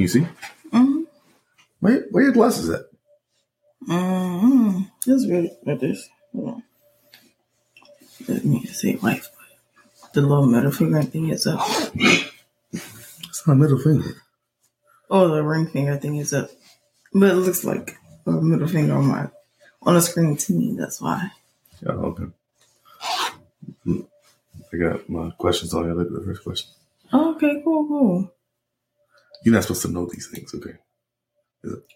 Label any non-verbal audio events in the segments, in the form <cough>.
Can you see? Mm-hmm. Where, where your glasses at? Mm-hmm. This really at this. Hold on. Let me say wife. The little middle finger thing is up. It's not a middle finger. Oh, the ring finger thing is up. But it looks like a middle finger on my on the screen to me. That's why. Yeah, okay. I got my questions on here. Look at the first question. Oh, okay, cool, cool. You're not supposed to know these things, okay?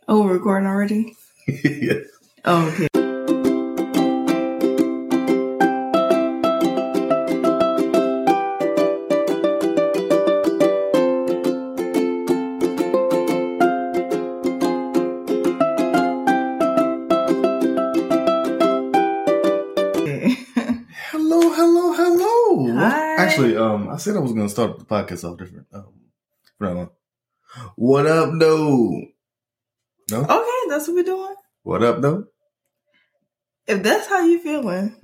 Oh, we're recording already? <laughs> yeah. Oh, okay. Okay. <laughs> Hello, hello, hello. Hi. Actually, um, I said I was gonna start the podcast off different. Um, what up, no? No. okay, that's what we're doing. What up, no? If that's how you feeling,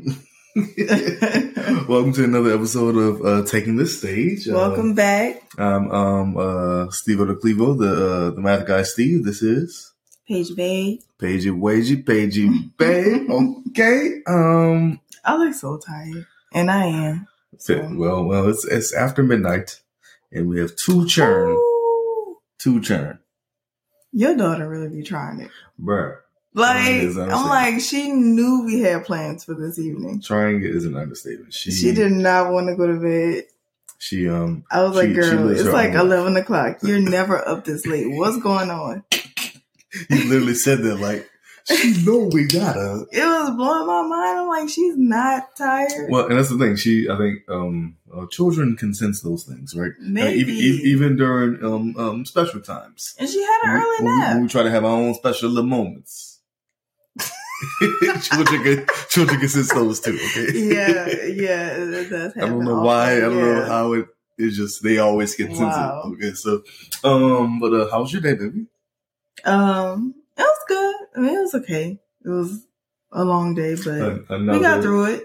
<laughs> Welcome to another episode of uh, Taking the Stage. Uh, welcome back. I'm um uh Steve Clevo, the uh, the math guy. Steve. This is Paige Bay. Pagey Wagey Pagey Bay. <laughs> Okay. Um. I look so tired. And I am. Well, well, it's it's after midnight, and we have two churn, Ooh. Two churn, Your daughter really be trying it. bruh. Like, I'm like, she knew we had plans for this evening. Trying it is an understatement. She She did not want to go to bed. She um. I was She- like, girl, it's like 11 o'clock. You're never up this late. What's going on? <laughs> You literally said that like she know we gotta. <laughs> It was blowing my mind. I'm like, she's not tired. Well, and that's the thing. She, I think, um, uh, children can sense those things, right? Uh, Maybe. even, even, even during um, um, special times. and she had an When we- early when we, nap. when we try to have our own special little moments. <laughs> children can children can sense those too. Okay. <laughs> yeah, yeah, it does I don't know why. I don't know how it. It's just they always get sensitive. Okay, so um, but uh, how's your day, baby? Um, was. I mean, it was okay. It was a long day, but another, we got through it.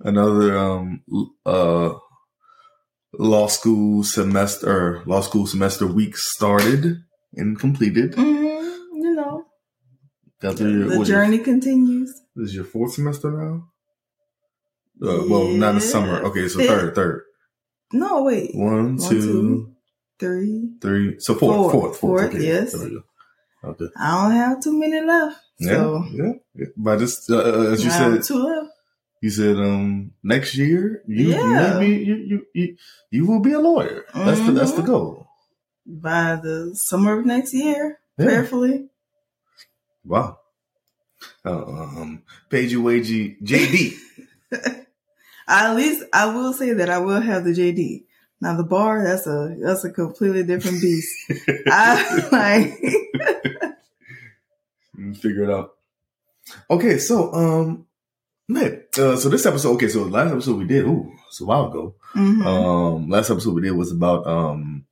another um uh law school semester law school semester week started and completed. hmm You know, Got through the what is your- journey continues. This is your fourth semester now. Uh, well, not in the summer. Okay, so Fifth. third, third. No, wait, One, One, two, two. three. three. So fourth, Four. fourth, fourth. Fourth, okay. yes. There we go. Okay. I don't have too many left. Yeah, So yeah, yeah. But just uh, uh, as you I said, you said um next year you Yeah. may be, you you you you will be a lawyer. That's the that's the Mhm. goal. by the summer of next year, Yeah. prayerfully. Wow. Uh, um, Pagey Wagey JD. <laughs> At least I will say that I will have the JD. Now the bar, that's a that's a completely different beast. <laughs> I <laughs> like Figure it out. Okay, so um, man, uh, so this episode. Okay, so the last episode we did. Ooh, it's a while ago. mhm. Um, last episode we did was about um.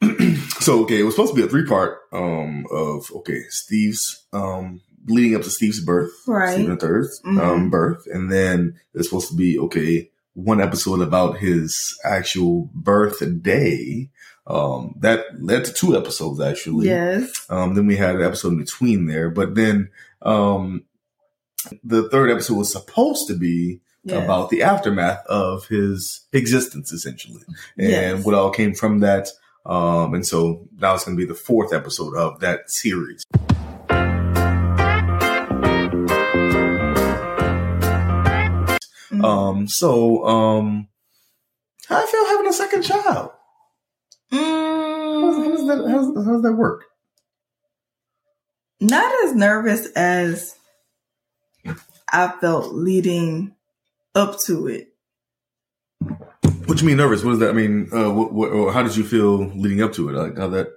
<clears throat> so okay, it was supposed to be a three part um of okay Steve's um leading up to Steve's birth, Right. Stephen Third's um Mhm. birth, and then it's supposed to be okay one episode about his actual birthday. Um, that led to two episodes actually. yes. Um, then we had an episode in between there, but then um, the third episode was supposed to be yes. about the aftermath of his existence, essentially, and Yes. what all came from that. Um, and so now it's going to be the fourth episode of that series. Mhm. Um, so um, how I feel having a second child? How, how does that how, does- how does that work? not as nervous as I felt leading up to it. What you mean nervous? What does that mean? Uh, what, what, or how did you feel leading up to it? Like how that?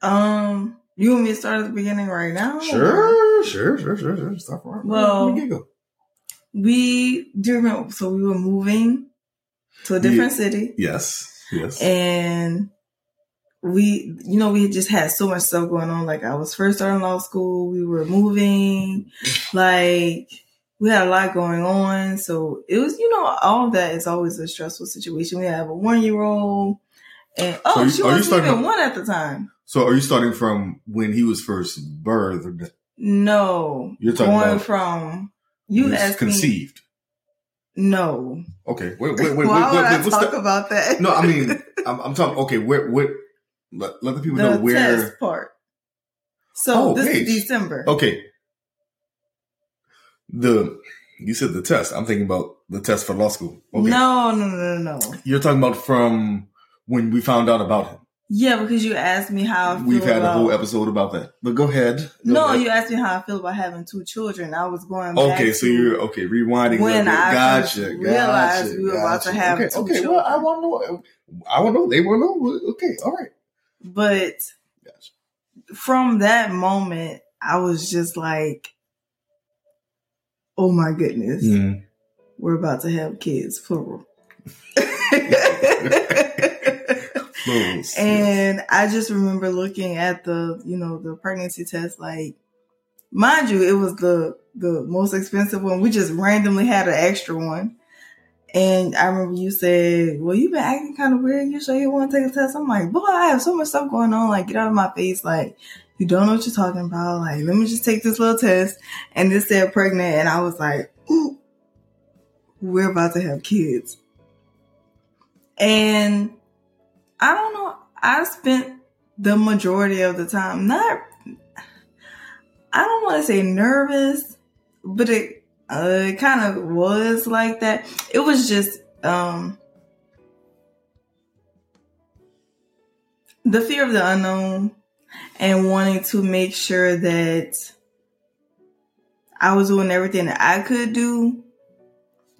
Um, you want me to start at the beginning right now? Sure, sure, sure, sure, sure. Stop right. Well- from the get-go. We do you remember so we were moving to a different city yes, yes. and we you know we just had so much stuff going on. Like I was first starting law school, we were moving, like we had a lot going on. So it was, you know, all of that is always a stressful situation. We have a one year old And oh, So you- she are you wasn't starting even to- one at the time. So are you starting from when he was first birthed? No, You're talking going about from you asked me. No, Okay, wait, wait, wait, <laughs> wait, why wait, would I wait, what's talk the- about that? No, I mean, <laughs> I'm, I'm talking. Okay, where, what? Let, let the people the know where. test part. So Oh, this is December. Okay. The you said the test. I'm thinking about the test for law school. Okay. No, no, no, no, no. You're talking about from when we found out about him. Yeah, because you asked me how I feel We've had about, a whole episode about that. But go ahead. Go No, ahead. you asked me how I feel about having two children. I was going back Okay, so you're okay. Rewinding. when. I gotcha, first gotcha, realized we were about to have okay, two okay. children. Well, I want to know. I want to know. They want to know. Okay, all right. but Gotcha. from that moment, I was just like, "Oh my goodness, Mm. we're about to have kids, plural." <laughs> Yes. and I just remember looking at the, you know, the pregnancy test. Like, mind you, it was the the most expensive one. We just randomly had an extra one. And I remember you said, "Well, you've been acting kind of weird. You sure you want to take a test?" I'm like, "Boy, I have so much stuff going on. Like, get out of my face. Like, you don't know what you're talking about. Like, let me just take this little test." And this said pregnant, and I was like, "Ooh, we're about to have kids." And I don't know. I spent the majority of the time not. I don't want to say nervous, but it uh, kind of was like that. It was just um the fear of the unknown and wanting to make sure that I was doing everything that I could do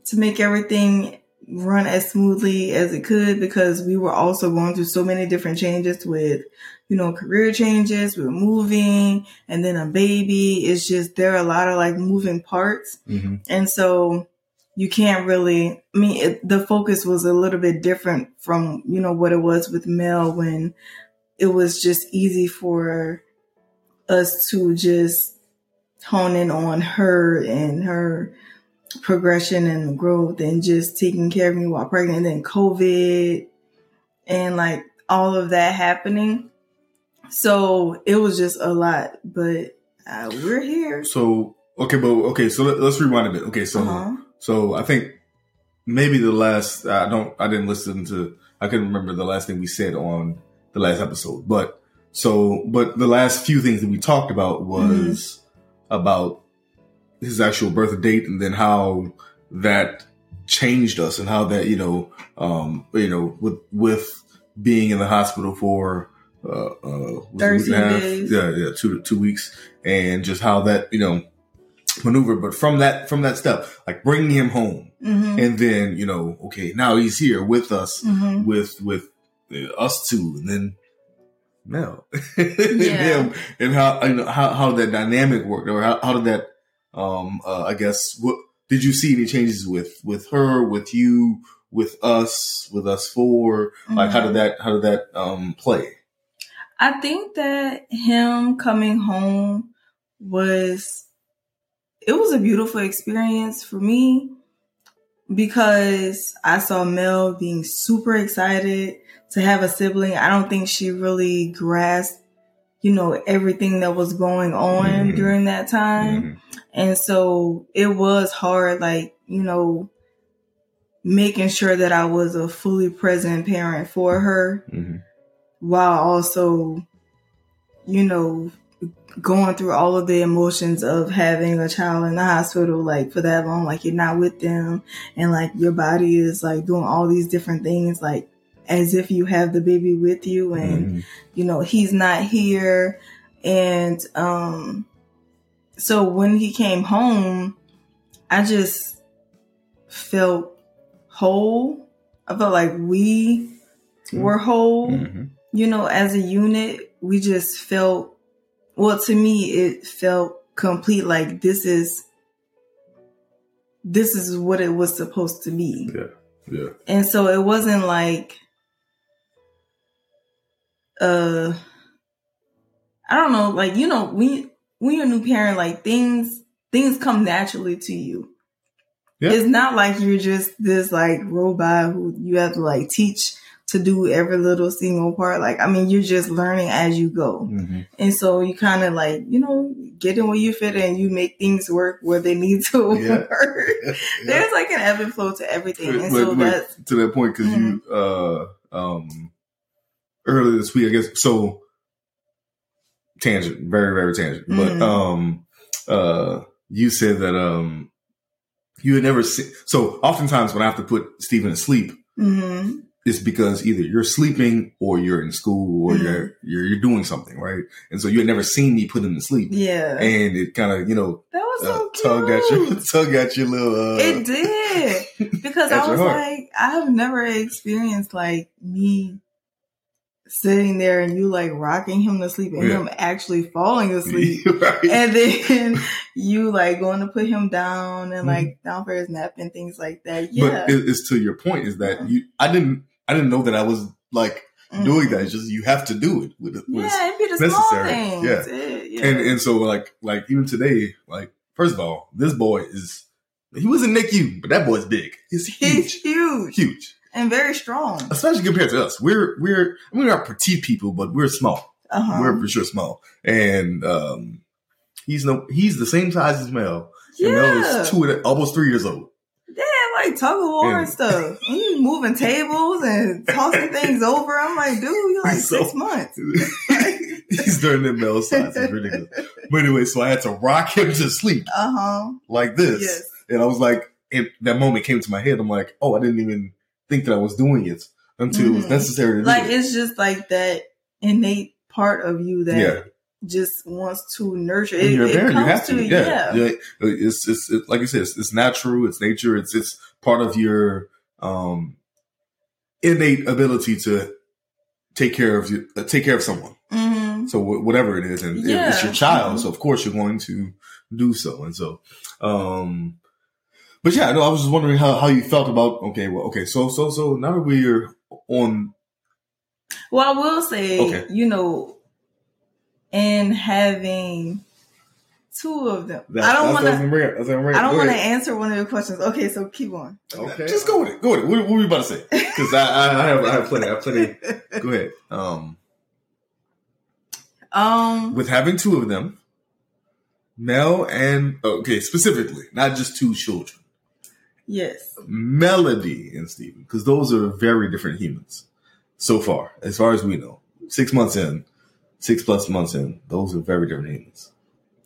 to make everything run as smoothly as it could because we were also going through so many different changes with you know career changes we were moving and then a baby it's just there are a lot of like moving parts Mhm. and so you can't really i mean it, the focus was a little bit different from you know what it was with mel when it was just easy for us to just hone in on her and her progression and growth and just taking care of me while pregnant and then covid and like all of that happening so it was just a lot but uh, we're here So okay, but okay. So let, us rewind a bit. Okay, so uh-huh. so I think maybe the last I don't I didn't listen to I couldn't remember the last thing we said on the last episode, but so but the last few things that we talked about was about his actual birth date and then how that changed us and how that you know um you know with with being in the hospital for uh uh was week and a half? yeah yeah two two weeks. And just how that you know maneuver. But from that from that step like bringing him home. Hmm and then you know okay now he's here with us hmm with with uh, us two. And then Mel. And <laughs> Yeah. him. And how you know how how that dynamic worked or how, how did that um uh, I guess what did you see any changes with with her with you with us with us four? Like how did that how did that um play? I think that him coming home was it was a beautiful experience for me because I saw Mel being super excited to have a sibling. I don't think she really grasped, you know, everything that was going on Mhm. during that time. Mhm. And so it was hard, like, you know, making sure that I was a fully present parent for her Mhm. while also, you know, going through all of the emotions of having a child in the hospital, like for that long, like you're not with them and like your body is like doing all these different things, like as if you have the baby with you and Mhm. you know he's not here. And um so when he came home i just felt whole. I felt like we were whole. Mhm. you know as a unit we just felt well to me it felt complete like this is this is what it was supposed to be. Yeah. Yeah. And so it wasn't like uh I don't know, like you know, when when you're a new parent, like things things come naturally to you. Yeah. It's not like you're just this like robot who you have to like teach to do every little single part. Like, I mean, you're just learning as you go. Mm-hmm. And so you kind of like, you know, get in where you fit and you make things work where they need to <laughs> Yeah. work. Yeah. There's like an ebb and flow to everything. And Wait, so wait, that's, to that point because you uh um earlier this week, I guess. So tangent, very very tangent, but Mhm. um uh you said that um you had never seen. So oftentimes when I have to put Stephen to sleep, hmm it's because either you're sleeping or you're in school or Mhm. you're, you're you're doing something, right? And so you had never seen me put him to sleep, yeah. and it kind of you know that was uh, so tug at your <laughs> tug at your little. Uh, It did <laughs> because I was like, I have never experienced like me sitting there and you like rocking him to sleep and Yeah. him actually falling <laughs> asleep. right? and then you like going to put him down and like down for his nap and things like that. Yeah. But it's to your point is that you I didn't I didn't know that I was like Mhm. doing that. It's just you have to do it with, with Yeah, it'd be the small necessary. things. Yeah. It- yeah. and and so like like even today like first of all this boy is he was in NICU but that boy's big. He's He's huge, huge huge, and very strong. especially compared to us. We're we're I mean, we're not petite people, but we're small. Uh-huh. We're for sure small, and um he's no he's the same size as Mel. And Mel yeah. is two and almost three years old. Yeah, like tug of war Yeah. and stuff. <laughs> And you moving tables and tossing things over. I'm like, dude, you're like so- six months. <laughs> he's during the Mel size. It's ridiculous. But anyway, so I had to rock him to sleep Uh huh. like this. Yes. And I was like, it, that moment came to my head. I'm like, oh, I didn't even think that I was doing it until it was Mhm. necessary Like it. it's just like that innate part of you that Yeah. just wants to nurture. It, you're a it parent, you have to. to Yeah. yeah. yeah. It's, it's, it, like I said, it's, it's natural. It's nature. It's, it's part of your, um, innate ability to take care of you, uh, take care of someone. hmm So wh- whatever it is, and if it's your child, Mhm. so of course you're going to do so. And so, um, but yeah, no, I was just wondering how, how you felt about, okay, well, okay. So, so, so now that we're on, Well, I will say, Okay. you know, in having two of them, that, I don't want to. bringing up. That's what I'm bringing I up. don't want to answer one of your questions. Okay, so keep on. Okay. Just go with it. Go with it. What, what, what were you about to say? <laughs> Because I, I, I have, I have plenty. I have plenty. Go ahead. Um, Um, with having two of them, Mel and okay, specifically, not just two children, yes. Melody and Steven, because those are very different humans so far, as far as we know. Six months in, six plus months in, those are very different humans.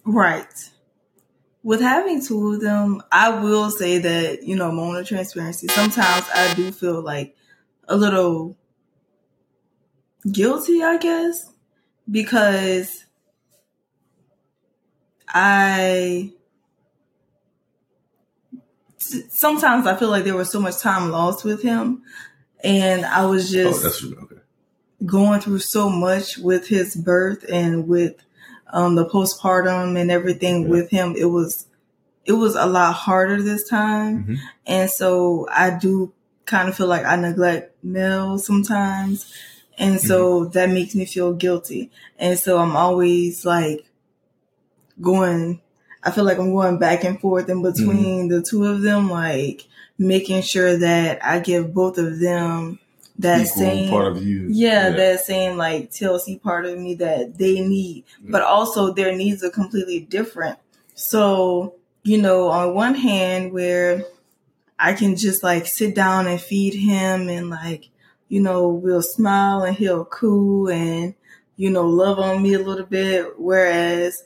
Right. With having two of them, I will say that, you know, moment of transparency, sometimes I do feel like a little guilty, I guess, because I sometimes I feel like there was so much time lost with him and I was Oh, just that's. Okay. going through so much with his birth and with um, the postpartum and everything Yeah. with him. It was it was a lot harder this time, Mhm. and so I do kind of feel like I neglect Mel sometimes, and so that makes me feel guilty. And so I'm always like going. I feel like I'm going back and forth in mm-hmm. between the two of them, like making sure that I give both of them that Equal same part of you. yeah, that same like TLC part of me that they need, mm-hmm. but also their needs are completely different. So, you know, on one hand, where I can just like sit down and feed him and like, you know, we'll smile and he'll coo and, you know, love on me a little bit. Whereas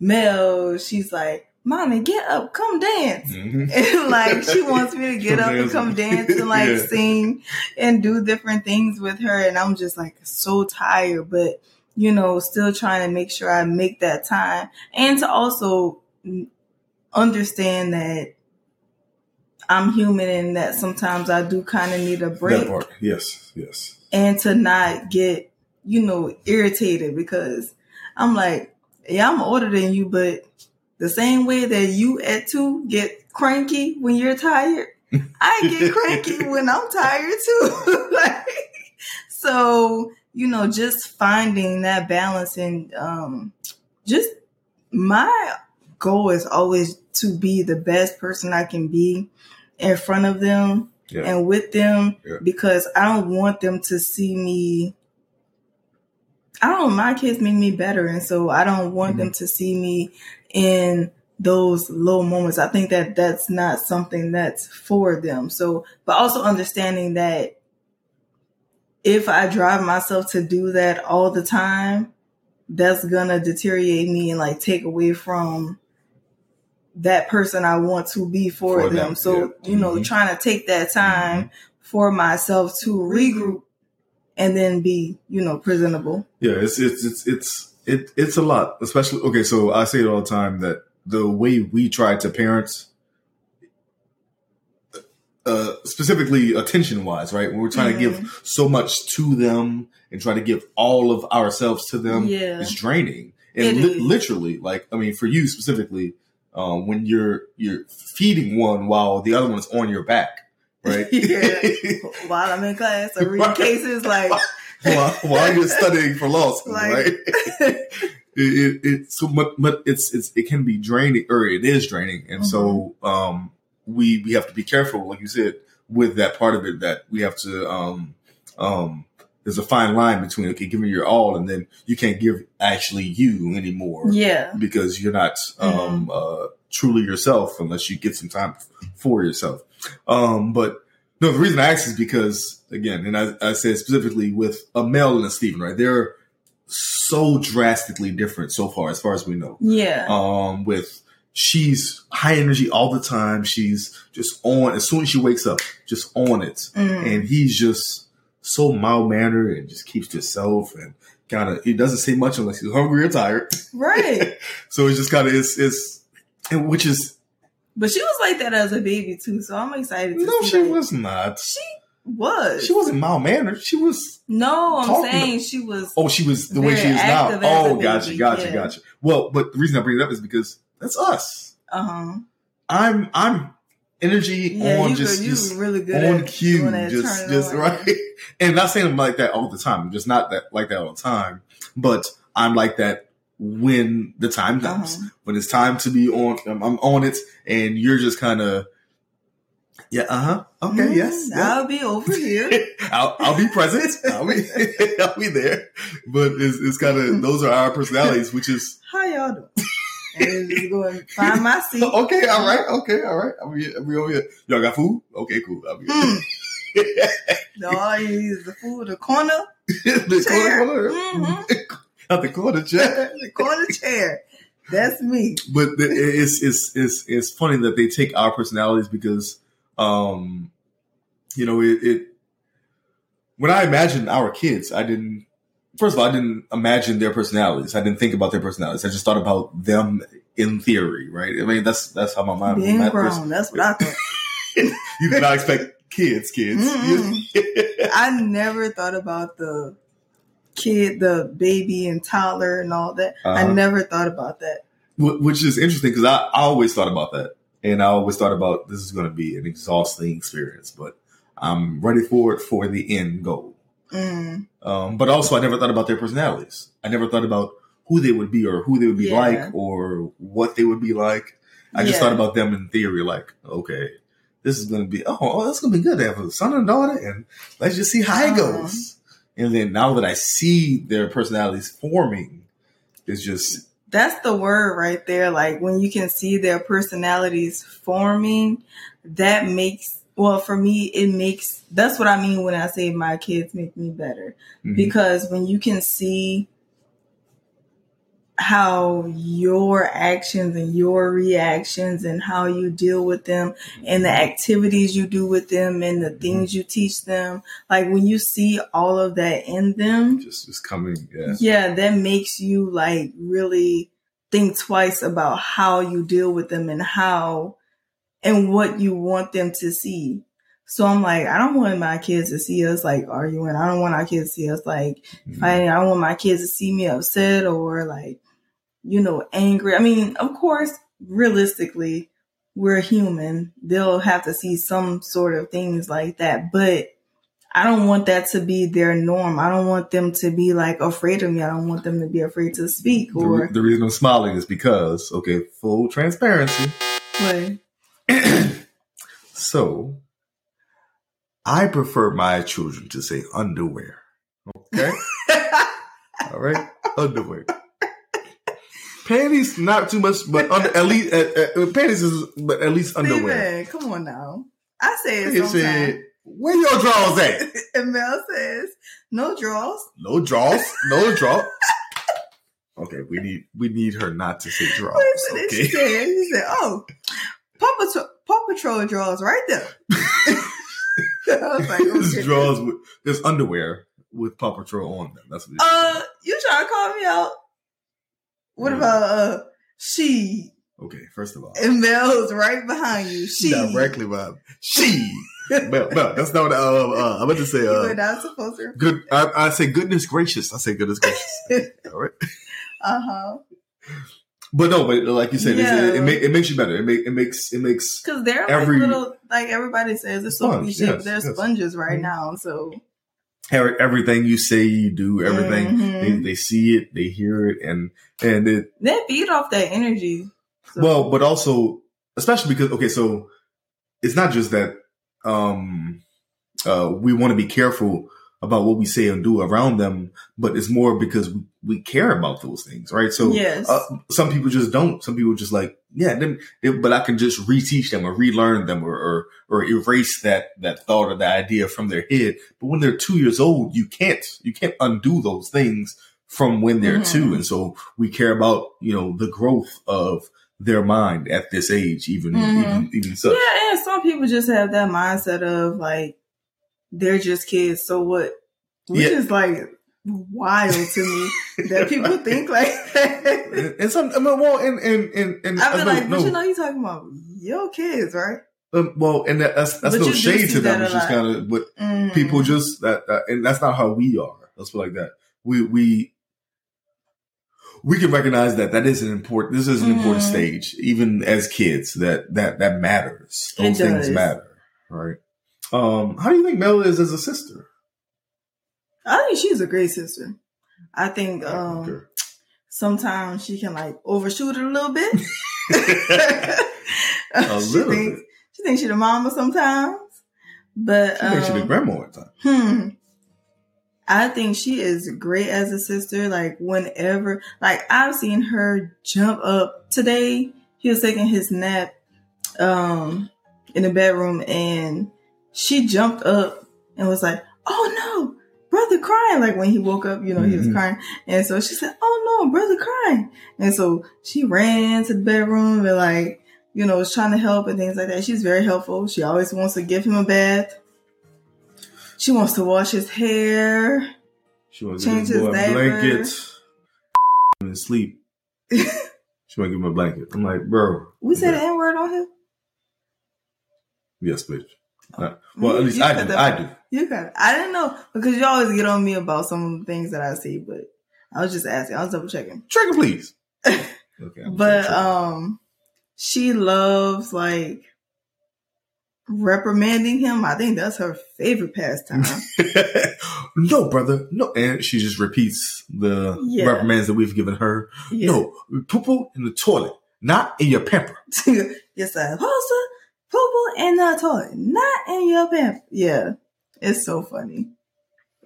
Mel, she's like, Mommy, get up, come dance. Mhm. <laughs> And like she wants me to <laughs> get up and come dance and like Yeah. sing and do different things with her and I'm just like so tired but you know still trying to make sure I make that time and to also understand that I'm human and that sometimes I do kind of need a break That part. Yes. Yes. and to not get you know irritated because I'm like yeah I'm older than you but the same way that you at two get cranky when you're tired I get cranky <laughs> when I'm tired too like, <laughs> so you know just finding that balance and um just my goal is always to be the best person I can be in front of them Yeah. and with them Yeah. because I don't want them to see me. I don't my kids make me better. And so I don't want them to see me in those low moments. I think that that's not something that's for them. So, but also understanding that if I drive myself to do that all the time, that's gonna deteriorate me and like take away from that person I want to be for, For them. them, So, yeah. you know, Mhm. trying to take that time for myself to regroup and then be, you know, presentable. Yeah, it's it's it's it's it, it's a lot, especially okay. So I say it all the time that the way we try to parent, uh, specifically attention wise, right? When we're trying to give so much to them and try to give all of ourselves to them, Yeah. it's draining. And It li- literally, like I mean, for you specifically, um, when you're you're feeding one while the other one's on your back, right? <laughs> Yeah. <laughs> While I'm in class, I read Right. cases like, while, while you're studying for law school, Like- right? <laughs> it, it, it so but, but it's it's it can be draining or it is draining and so Mm-hmm. um we we have to be careful like you said with that part of it that we have to um um there's a fine line between okay giving your all and then you can't give actually you anymore yeah, because you're not um uh truly yourself unless you get some time for yourself um but no the reason i asked is because again and i, I said specifically with a Mel and a Steven right? They're so drastically different so far as far as we know. Yeah, um with she's high energy all the time. She's just on as soon as she wakes up just on it. Mm. and he's just so mild mannered and just keeps to himself and kind of he doesn't say much unless he's hungry or tired. Right. <laughs> so it's just kind of it's it's which is But she was like that as a baby too, so I'm excited to no she that. was not She was. she wasn't mild mannered she was No, I'm saying she was. oh she was the way she is now active as a oh gotcha gotcha yeah. gotcha well but the reason i bring it up is because that's us Uh huh. i'm i'm energy Yeah, on you just, were, you just really good on cue, just just on. right. <laughs> And not saying I'm like that all the time. I'm just not that like that all the time. But I'm like that when the time comes. Uh-huh. When it's time to be on, I'm, I'm on it, and you're just kind of, yeah, uh huh, okay, Mm, yes, yeah. I'll be over here. <laughs> I'll, I'll be present. <laughs> I'll be, <laughs> I'll be there. But it's, it's kind of those are our personalities, which is How y'all doing? and just go find my seat. okay. All right, okay, all right. I'll be, I'll be over here. Y'all got food? Okay, cool. I'll be. Mm. No, you the food, the corner, the Chair. corner, Mhm. Not the corner chair. <laughs> the corner chair. That's me. But the, it's it's it's it's funny that they take our personalities because, um, you know, it, it. When I imagined our kids, I didn't. First of all, I didn't imagine their personalities. I didn't think about their personalities. I just thought about them in theory, right? I mean, that's that's how my mind. Being my grown. person- That's what I <laughs> thought. you did not expect kids, kids. <laughs> I never thought about the kid, the baby and toddler and all that. I Uh-huh. never thought about that. Which is interesting because I, I always thought about that and i always thought about this is going to be an exhausting experience but i'm ready for it for the end goal Mm. um, but also i never thought about their personalities i never thought about who they would be or who they would be Yeah. like or what they would be like i just Yeah. thought about them in theory like okay this is going to be oh, oh that's going to be good to have a son and daughter and let's just see how it Uh-huh. goes and then now that i see their personalities forming it's just That's the word right there. Like when you can see their personalities forming, that makes, well, for me, it makes, that's what I mean when I say my kids make me better. mhm. Because when you can see how your actions and your reactions and how you deal with them and the activities you do with them and the mm-hmm. things you teach them, like when you see all of that in them, just just coming yeah. yeah, that makes you like really think twice about how you deal with them and how and what you want them to see. So I'm like, I don't want my kids to see us like arguing. I don't want our kids to see us like Mhm. fighting. I don't want my kids to see me upset or like, you know, angry. I mean, of course, realistically, we're human. They'll have to see some sort of things like that, but I don't want that to be their norm. I don't want them to be like afraid of me. I don't want them to be afraid to speak The, re- or the reason I'm smiling is because, okay, full transparency. what. <clears throat> so, I prefer my children to say underwear. Okay. <laughs> All right. Underwear. Panties, not too much, but under, at least uh, uh, panties is, but at least underwear. Steven, come on now. I say it said, "Where your drawers at? <laughs> and Mel says, no draws. No drawers, no draw." Okay, we need we need her not to say and Okay. She said, he said, oh, Paw Patrol, Paw Patrol draws right there. <laughs> <laughs> I like, There's okay. drawers with there's underwear with Paw Patrol on them. That's what it Uh, you trying to call me out? What Yeah. about uh she Okay, first of all, and Mel's right behind you? She directly by she. Mel, Mel, that's not what uh, uh, I meant to say. <laughs> You were Uh, not supposed to. good. I, I say goodness gracious. I say goodness gracious. <laughs> All right, Uh huh. But no, but like you said, Yeah. it, it, make, it makes you better. It make it makes it makes Because they're Every- like little, like everybody says, it's so Sponge, yes, they're yes. sponges right Mhm. now. So everything you say, you do everything. Mhm. They, they see it, they hear it, and and it they feed off that energy. So, well, but also especially because okay, so it's not just that um uh we want to be careful about what we say and do around them, but it's more because we, we care about those things, right? So yes. uh, some people just don't. Some people just like, yeah, them, they, but I can just reteach them or relearn them or, or or erase that that thought or that idea from their head. But when they're two years old, you can't you can't undo those things from when they're Mhm. two. And so we care about you know the growth of their mind at this age, even Mhm. even even so. yeah, and some people just have that mindset of like they're just kids, so what? Which Yeah. is like wild to me that <laughs> people think like that. And, some, I mean, well, and and and, and I I feel know- like, but you know, you talking about your kids, right? um, well, and that, that's that's But no shade to them. It's just kind of what Mm. people just that, that and that's not how we are let's put like that we we we can recognize that that is an important this is an important Mhm. stage even as kids that that that matters those things matter right um how do you think mel is as a sister I think she's a great sister. I think um, Okay. sometimes she can like overshoot it a little bit. <laughs> <laughs> a she little thinks bit she thinks she the mama sometimes, but she thinks she the um, grandma at time Hmm. I think she is great as a sister. Like whenever, like I've seen her jump up today. He was taking his nap, um, in the bedroom and she jumped up and was like, Oh no, brother crying. Like when he woke up, you know, he was Mhm. crying. And so she said, Oh no, brother crying. And so she ran to the bedroom and like, you know, was trying to help and things like that. She's very helpful. She always wants to give him a bath. She wants to wash his hair. she wants Change to give his his boy a diaper. blanket <laughs> and sleep <laughs> she want to give him a blanket i'm like bro We said the N word on him. yes bitch Well at least you i do i do You got it. I didn't know because you always get on me about some of the things that I see, but I was just asking. I was double checking. trigger please <laughs> okay I'm But um, she loves like reprimanding him. I think that's her favorite pastime. <laughs> no, brother, no. And she just repeats the Yeah. reprimands that we've given her. Yeah. No, poo poo in the toilet, not in your pamper. <laughs> yes, sir. supposed to poo poo in the toilet, not in your pants. Yeah, it's so funny.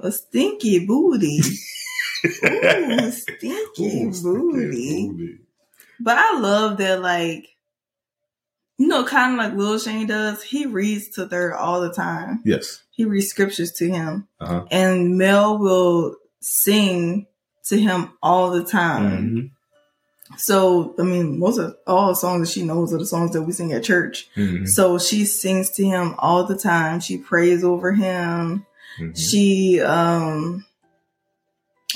A stinky booty. <laughs> Ooh, stinky Ooh, stinky booty. booty. But I love that, like, you know, kind of like Lil Shane does. He reads to Third all the time. Yes. He reads scriptures to him, Uh-huh. and Mel will sing to him all the time. Mhm. So, I mean, most of all the songs that she knows are the songs that we sing at church. Mhm. So she sings to him all the time. She prays over him. Mhm. She, um,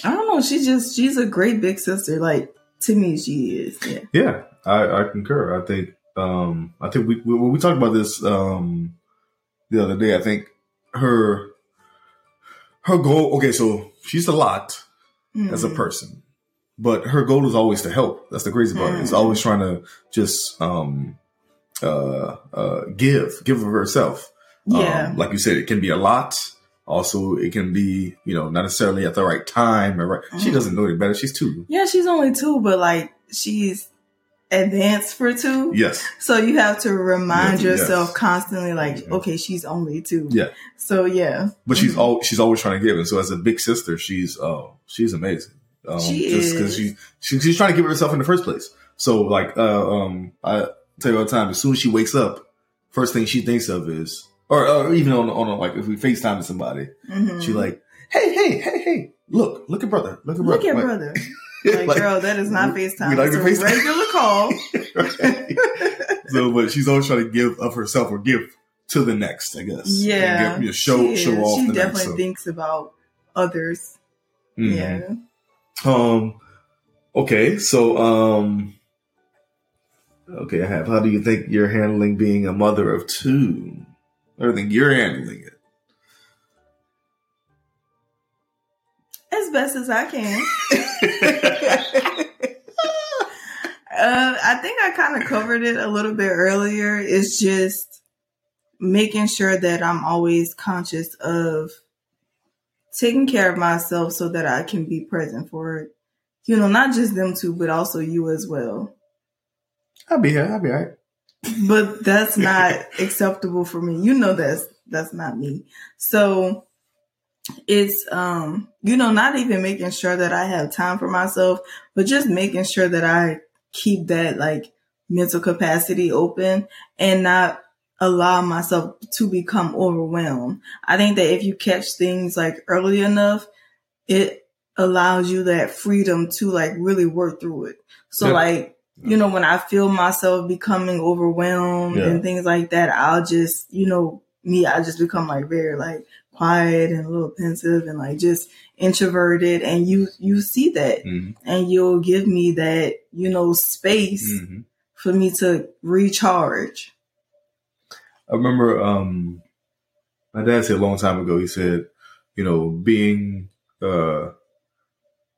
I don't know. She just, she's a great big sister. Like, to me, she is. Yeah. Yeah, I, I concur. I think um I think we we, we talked about this um the other day. I think her her goal. Okay, so she's a lot as a Mhm. person, but her goal is always to help. That's the crazy part. It's Mhm. always trying to just um uh uh give give of herself. Yeah. Um, like you said, it can be a lot. Also, it can be you know not necessarily at the right time or right. She Mhm. doesn't know any better. She's two. Yeah, she's only two, but like she's advanced for two. Yes. So you have to remind Yes, yourself yes. constantly, like, Mhm. okay, she's only two. Yeah. So yeah, But she's Mhm. all she's always trying to give, and so as a big sister, she's oh she's amazing. Um, She just is. she, she she's trying to give herself in the first place. So like uh, um I tell you all the time, as soon as she wakes up, first thing she thinks of is or, or even on on a, like if we FaceTime to somebody, Mhm. she like hey hey hey hey look look at brother look at brother, look at Like- brother. <laughs> Like, like- girl, that is not FaceTime. we not it's a FaceTime. regular call. <laughs> so, but she's always trying to give of herself or give to the next, I guess. Yeah, give- you know, show she show off She definitely next. so. thinks about others. Mhm. Yeah. Um. Okay. So. Um. Okay. I have. How do you think you're handling being a mother of two? I think you're handling it. As best as I can. <laughs> Uh, I think I kind of covered it a little bit earlier. It's just making sure that I'm always conscious of taking care of myself so that I can be present for, you know, not just them two, but also you as well. I'll be here. I'll be all right. But that's <laughs> not acceptable for me. You know that's that's not me. So it's um you know not even making sure that I have time for myself, but just making sure that I keep that like mental capacity open and not allow myself to become overwhelmed. I think that if you catch things like early enough, it allows you that freedom to like really work through it. So Yeah. like, you know, when I feel myself becoming overwhelmed Yeah. and things like that, I'll just, you know, me, I just become like very like quiet and a little pensive and like just introverted and you you see that Mhm. and you'll give me that, you know, space Mhm. for me to recharge. I remember um, my dad said a long time ago. He said, you know, being uh,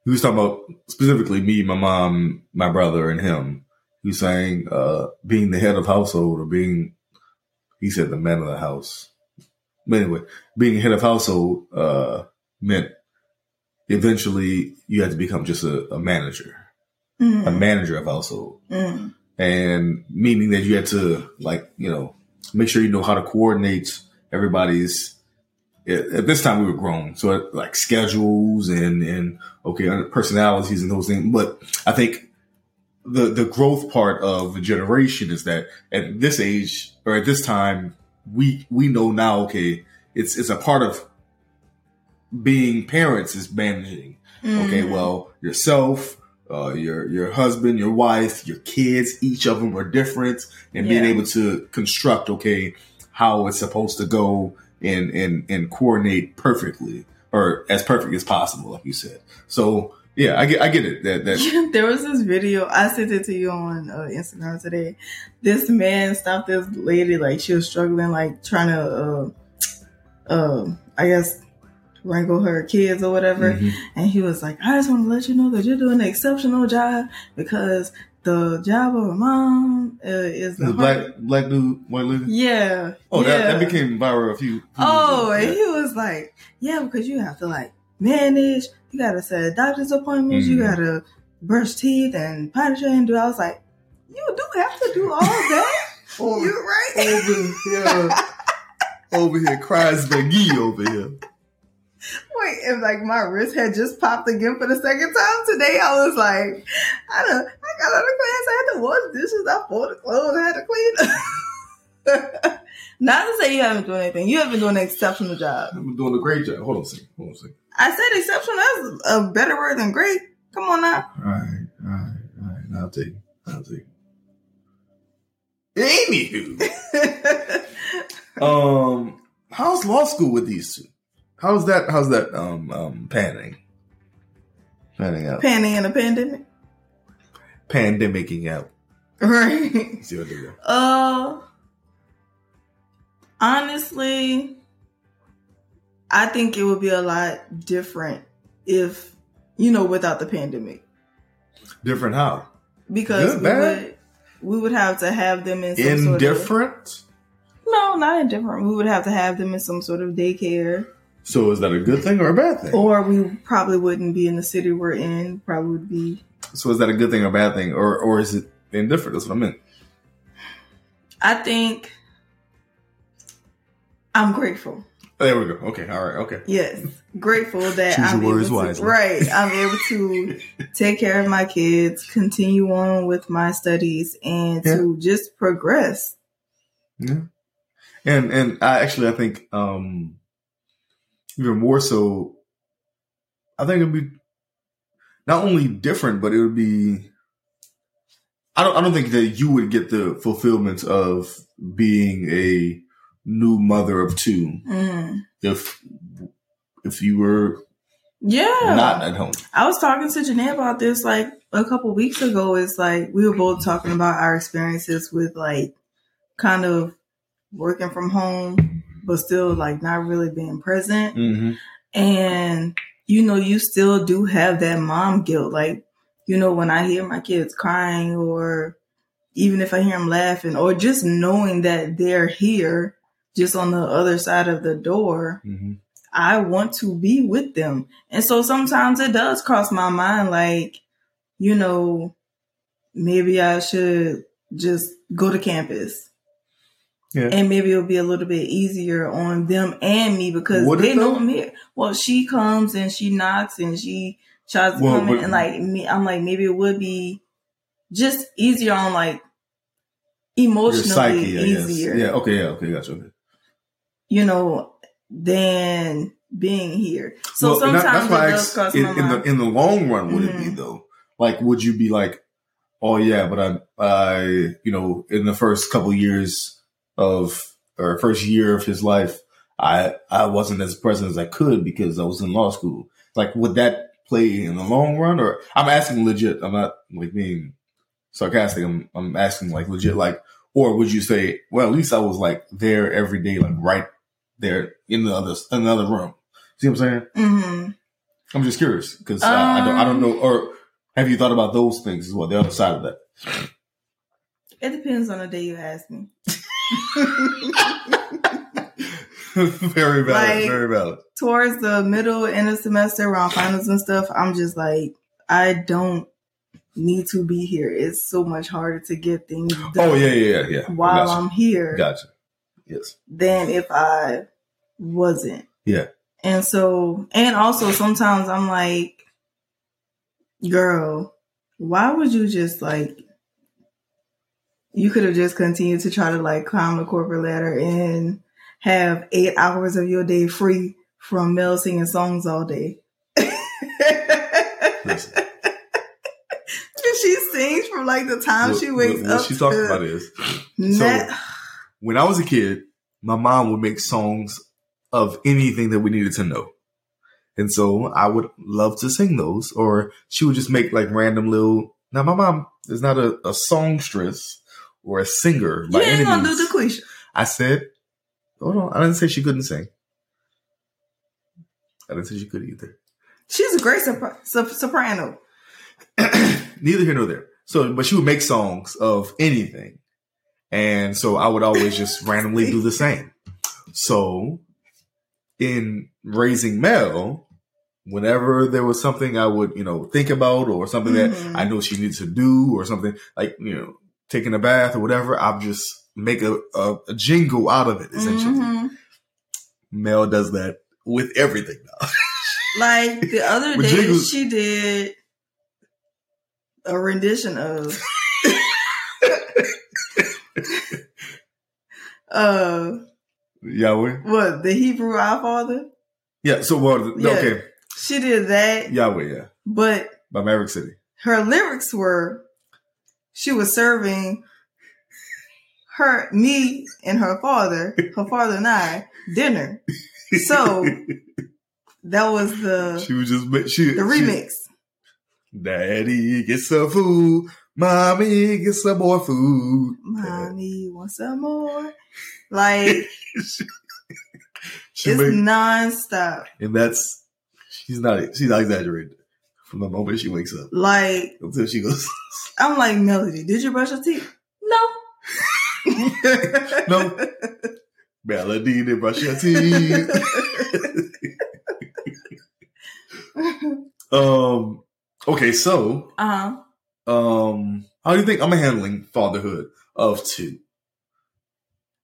he was talking about specifically me, my mom, my brother, and him. He was saying uh, being the head of household or being, he said, the man of the house. But anyway, being head of household uh, meant eventually you had to become just a, a manager, a Mm, manager of household mm, and meaning that you had to like you know make sure you know how to coordinate everybody's at at this time we were grown so like schedules and and okay uh, personalities and those things but i think the the growth part of the generation is that at this age or at this time we we know now okay it's it's a part of being parents is managing Okay, mm. well, yourself, uh, your your husband, your wife, your kids, each of them are different, and being able to construct okay how it's supposed to go and and and coordinate perfectly or as perfect as possible, like you said. So yeah, I get I get it that that <laughs> there was this video I sent it to you on uh, Instagram today. This man stopped this lady like she was struggling, like trying to, uh, uh, I guess, wrangle her kids or whatever. Mhm. And he was like, "I just want to let you know that you're doing an exceptional job because the job of a mom uh, is the the black black dude, white lady. Yeah. Oh, yeah. that, that became viral a few. few Oh, and he was like, "Yeah, because you have to like manage. You got to set doctor's appointments. You Mhm. got to brush teeth and train and do." I was like, "You do have to do all that. <laughs> over, You're right." over here, <laughs> over here, cries McGee over here. Wait, and like my wrist had just popped again for the second time today. I was like, I don't, I got out of class. I had to wash dishes. I folded clothes. I had to clean. <laughs> Not to say you haven't done anything. You have been doing an exceptional job. I'm doing a great job. Hold on a second. Hold on a second. I said exceptional. That's a better word than great. Come on now. All right, all right, all right. I'll take it. I'll take it. Anywho, <laughs> um, how's law school with these two? How's that? How's that? Um, um, panning, panning out, Panning in a pandemic. pandemicing out. Right. See what they do. Uh, honestly, I think it would be a lot different if, you know, without the pandemic. Different how? Because Good, we bad? would, we would have to have them in some sort of, no, not indifferent. We would have to have them in some sort of daycare, So is that a good thing or a bad thing? or we probably wouldn't be in the city we're in. Probably would be So is that a good thing or a bad thing, or or is it indifferent. That's what I meant. I think I'm grateful. There we go. Okay. All right. Okay. Yes, grateful that I'm able to, wisely. right. I'm able to take care of my kids, continue on with my studies, and to just progress. Yeah. And and I actually I think um even more so I think it'd be not only different, but it would be I don't I don't think that you would get the fulfillment of being a new mother of two Mm. if if you were Yeah, not at home. I was talking to Janae about this like a couple weeks ago. It's like we were both talking about our experiences with like kind of working from home, but still like not really being present. Mm-hmm. And you know, you still do have that mom guilt. Like, you know, when I hear my kids crying or even if I hear them laughing or just knowing that they're here just on the other side of the door, Mm-hmm. I want to be with them. And so sometimes it does cross my mind like, you know, maybe I should just go to campus. Yeah. And maybe it'll be a little bit easier on them and me because Would they know? I'm here. Well, she comes and she knocks and she tries to Well, come in and like me, I'm like, maybe it would be just easier on like emotionally psyche, easier Yeah, okay, yeah, okay, gotcha. Okay. you know, than being here. So Well, that- sometimes it does asked, cross in, in the in the long run, would it be Mhm. though? Like, would you be like, oh yeah, but I, I, you know, in the first couple years of or first year of his life, I I wasn't as present as I could because I was in law school. Like, would that play in the long run? Or I'm asking legit. I'm not like being sarcastic. I'm I'm asking like legit. Like, or would you say, well, at least I was like there every day, like right there in the other in the other room. See what I'm saying? hmm I'm just curious because I, I don't I don't Um, know. Or have you thought about those things as well? The other side of that. It depends on the day you ask me. <laughs> <laughs> very valid. Like- very valid. Towards the middle, end of semester, around finals and stuff, I'm just like, I don't need to be here. It's so much harder to get things oh, done Oh yeah, yeah, yeah, yeah. while gotcha. I'm here gotcha. Yes. than if I wasn't. Yeah. And so, and also sometimes I'm like, girl, why would you just like, you could have just continued to try to like climb the corporate ladder and have eight hours of your day free from Mel singing songs all day. Listen. <laughs> she sings from like the time What- she wakes what, up. what she's talking about is na- when I was a kid, my mom would make songs of anything that we needed to know. And so I would love to sing those, or she would just make like random little. Now, my mom is not a, a songstress or a singer you by ain't any gonna means. do the Quisha. I said, hold on. I didn't say she couldn't sing. I didn't say she could either. She's a great sopra- sop- soprano. <clears throat> Neither here nor there. So, but she would make songs of anything. And so I would always just <laughs> randomly do the same. So in raising Mel, whenever there was something I would, you know, think about or something Mhm. that I know she needs to do or something like, you know, taking a bath or whatever, I'll just make a, a, a jingle out of it essentially. Mhm. Mel does that with everything now. <laughs> Like the other day, jingles- she did a rendition of <laughs> uh Yahweh. what the Hebrew Our Father. Yeah. So, well, Yeah. okay. She did that, Yahweh. Yeah. but By Maverick City. her lyrics were she was serving her me and her father, her father and I, dinner. So that was the she was just she the remix. She, Daddy get some food, mommy get some more food. Mommy want some more. Like <laughs> she it's made, nonstop. and that's she's not she's not exaggerating. The moment she wakes up Like until she goes, <laughs> I'm like Melody. Did you brush your teeth? No. <laughs> No. Melody, to brush your teeth. <laughs> um. Okay, so uh huh. um, How do you think I'm handling fatherhood of two?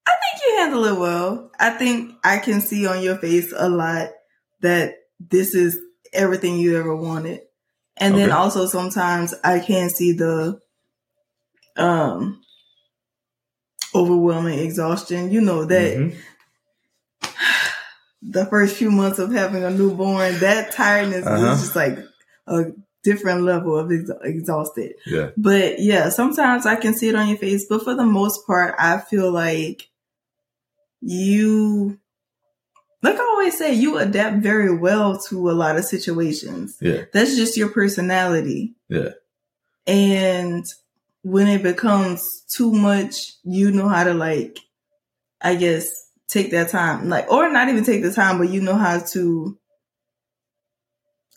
I think you handle it well. I think I can see on your face a lot that this is everything you ever wanted. And then also sometimes I can see the um overwhelming exhaustion. You know that Mhm. <sighs> the first few months of having a newborn, that tiredness Uh-huh. is just like a different level of ex- exhausted. Yeah. But yeah, sometimes I can see it on your face, but for the most part, I feel like you, like I always say, you adapt very well to a lot of situations. Yeah. That's just your personality. Yeah. And when it becomes too much, you know how to like, I guess, take that time, like, or not even take the time, but you know how to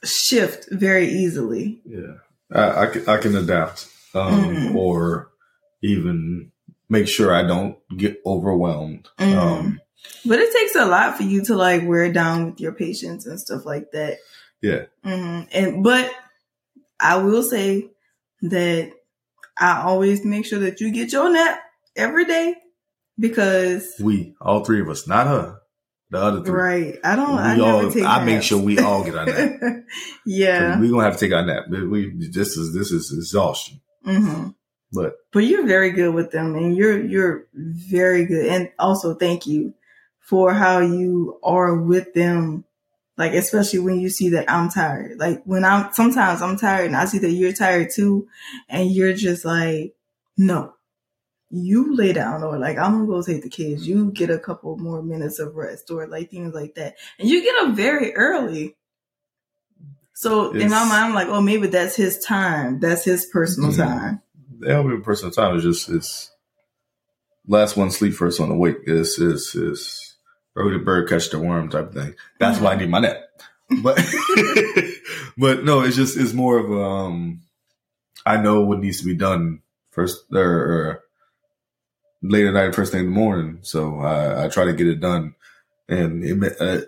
shift very easily. Yeah. I, I, can, I can adapt um, Mhm. or even make sure I don't get overwhelmed. Mhm. Um, But it takes a lot for you to like wear down with your patients and stuff like that. yeah. hmm And but I will say that I always make sure that you get your nap every day because We, all three of us, not her, the other three. right. I don't. I never all. I make sure we all get our nap. <laughs> yeah. We're gonna have to take our nap. We this is this is exhaustion. hmm But But you're very good with them, and you're you're very good. And also, thank you for how you are with them. Like especially when you see that I'm tired. Like when I'm sometimes I'm tired, and I see that you're tired too, and you're just like, no, you lay down, or like I'm gonna go take the kids. You get a couple more minutes of rest, or like things like that, and you get up very early. So in my mind, I'm like, oh, maybe that's his time. That's his personal Mhm. time. the helping personal time It's just it's, last one sleep first one awake. wake. Is is early the bird catch the worm type of thing. That's why I need my nap. But <laughs> but no, it's just it's more of a, um I know what needs to be done first or, or late at night, first thing in the morning. So I, I try to get it done, and it, uh,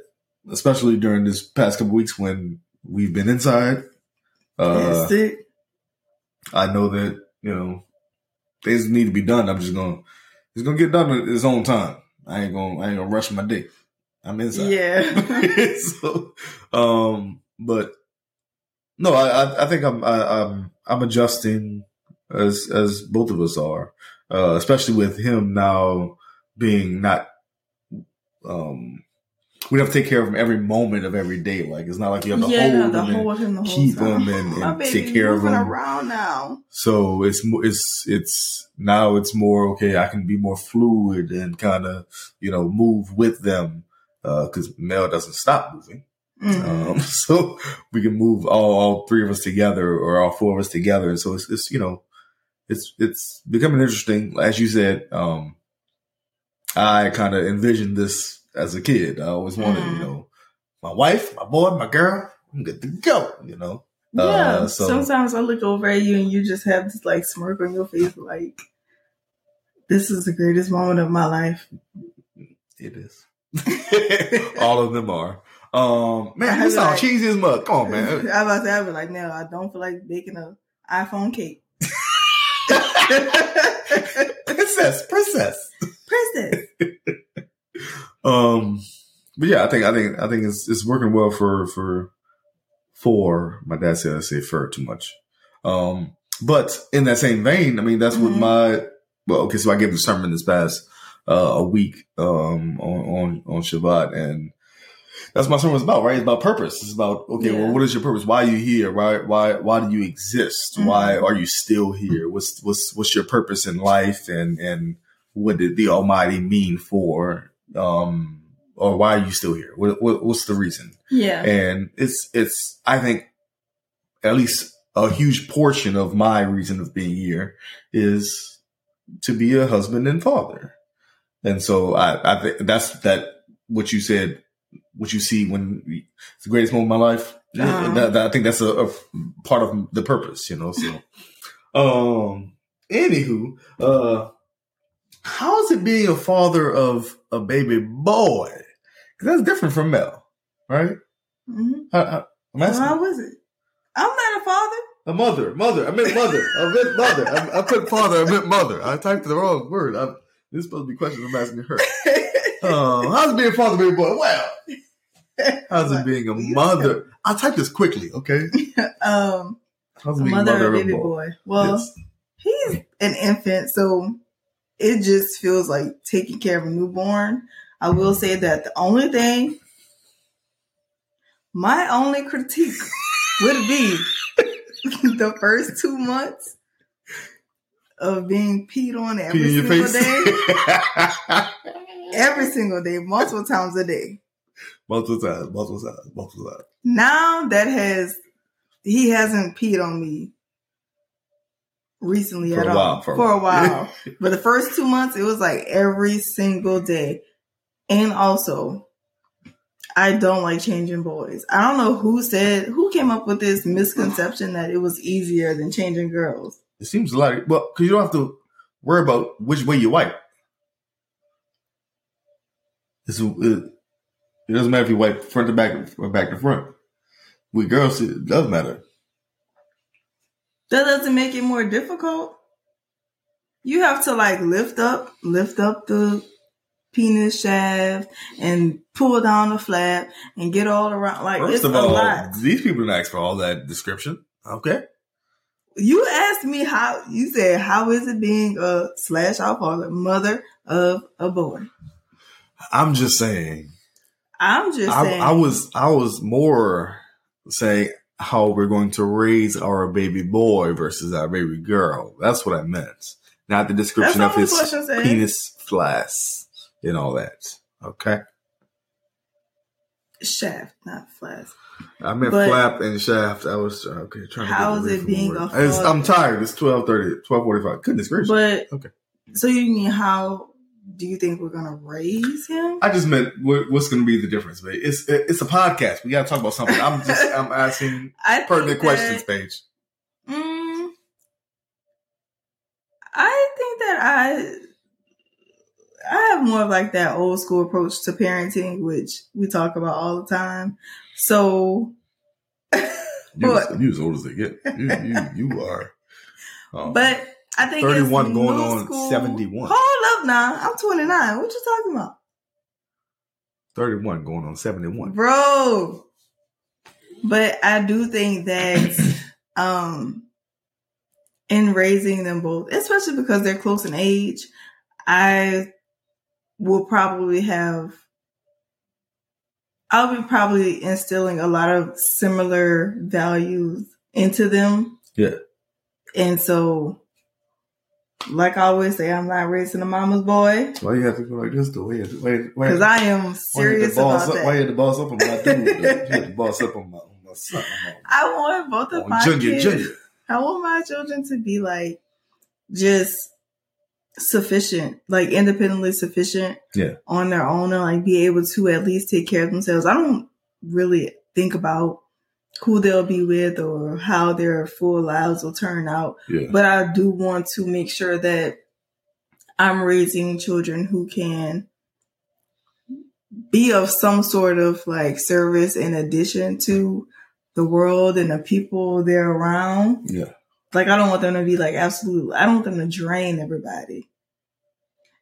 especially during this past couple weeks when we've been inside. Uh. I know that you know things need to be done. I'm just gonna it's gonna get done at its own time. I ain't gonna I ain't gonna rush my day. I'm inside. Yeah. <laughs> so, um, but no, I I, I think I'm I, I'm I'm adjusting as as both of us are, uh, especially with him now being not um. We have to take care of him every moment of every day. Like it's not like you have to yeah, hold the him and hold him keep time. him and, <laughs> and take care of him. around now. So it's it's it's now it's more okay. I can be more fluid and kind of you know move with them because Mel doesn't stop moving. Mhm. Um, <laughs> so we can move all, all three of us together or all four of us together. And so it's, it's you know it's it's becoming interesting. As you said, um, I kind of envisioned this as a kid. I always wanted Mhm. you know my wife, my boy, my girl. I'm good to go. You know. yeah. Uh, so- Sometimes I look over at you and you just have this like smirk on your face, like this is the greatest moment of my life. It is. <laughs> All of them are. Um, man, I you sound like- cheesy as mud. Come on, <laughs> I man. was about to I'd be like, no, I don't feel like baking a iPhone cake. <laughs> princess, princess. Princess. Um, but yeah, I think I think I think it's it's working well for for for my dad said I say for too much. Um, but in that same vein, I mean that's what Mhm. my well, okay, so I gave the sermon this past uh, a week um on on on Shabbat and. That's my sermon was about, right? It's about purpose. It's about okay. Yeah. Well, what is your purpose? Why are you here? Why why why do you exist? Why Mhm. are you still here? What's what's what's your purpose in life? And and what did the Almighty mean for um or why are you still here? What, what what's the reason? Yeah. And it's it's I think at least a huge portion of my reason of being here is to be a husband and father. And so I I think that's that what you said what you see when it's the greatest moment of my life. Uh-huh. That, that- I think that's a, a part of the purpose, you know. So, <laughs> um, anywho, uh, how is it being a father of a baby boy? 'Cause that's different from Mel, right? hmm I, I, I'm asking. How was it? I'm not a father. A mother, mother. I meant mother. I meant mother. I, I put father. I meant mother. I typed the wrong word. I, this is supposed to be questions I'm asking her. Uh, <laughs> how's it being a father, of a baby boy? Well, how's it being a mother? I'll type this quickly, okay? <laughs> um, How's it being a mother mother of of a baby boy? boy. Well, Yes. he's an infant, so it just feels like taking care of a newborn. I will say that the only thing, my only critique would be <laughs> the first two months of being peed on every Pee single day, <laughs> every single day, multiple times a day. multiple times, multiple times, multiple times. Now that has he hasn't peed on me recently For at a all while, for for, a a while. <laughs> but the first two months, it was like every single day, and also. I don't like changing boys. I don't know who said who came up with this misconception that it was easier than changing girls. It seems like well, because you don't have to worry about which way you wipe. It's, it, it doesn't matter if you wipe front to back or back to front. With girls, it does matter. That doesn't make it more difficult. You have to like lift up, lift up the penis shaft and pull down the flap and get all around. Like First it's of a all, lot. these people didn't ask for all that description. Okay. You asked me how. You said how is it being a slash I'll call it mother of a boy. I'm just saying. I'm just I, saying. I was I was more saying how we're going to raise our baby boy versus our baby girl. That's what I meant. Not the description of his the question said. penis flask and all that. Okay. shaft, not flash. I meant But- flap and shaft. I was okay trying to How is it being a It's- I'm tired. It's 1230, 1245. Goodness gracious. But Okay. so you mean how do you think we're gonna raise him? I just meant what, what's going to be the difference, babe. It's it's a podcast. We got to talk about something. I'm just <laughs> I'm asking pertinent that- questions, Paige. Mm, I think that I I have more of like that old school approach to parenting, which we talk about all the time. So, You, <laughs> What? you as old as they get. You you, you are. um, but I think 31 it's going on school. 71. Hold up now, I'm 29. What you talking about, 31 going on 71. bro? But I do think that <clears throat> um in raising them both, especially because they're close in age, I will probably have I'll be probably instilling a lot of similar values into them. Yeah. And so like I always say, I'm not raising a mama's boy Why you have to go like this though? Why you to, why, why, because I am have serious about up, Why you that. had to boss up on my dude? You had to boss up on my, on my son. On I want both of my Junior, kids. Junior. I want my children to be like just sufficient, like independently sufficient Yeah. on their own and like be able to at least take care of themselves. I don't really think about who they'll be with or how their full lives will turn out, Yeah. but I do want to make sure that I'm raising children who can be of some sort of like service in addition to the world and the people they're around. Yeah. Like I don't want them to be like absolute. I don't want them to drain everybody.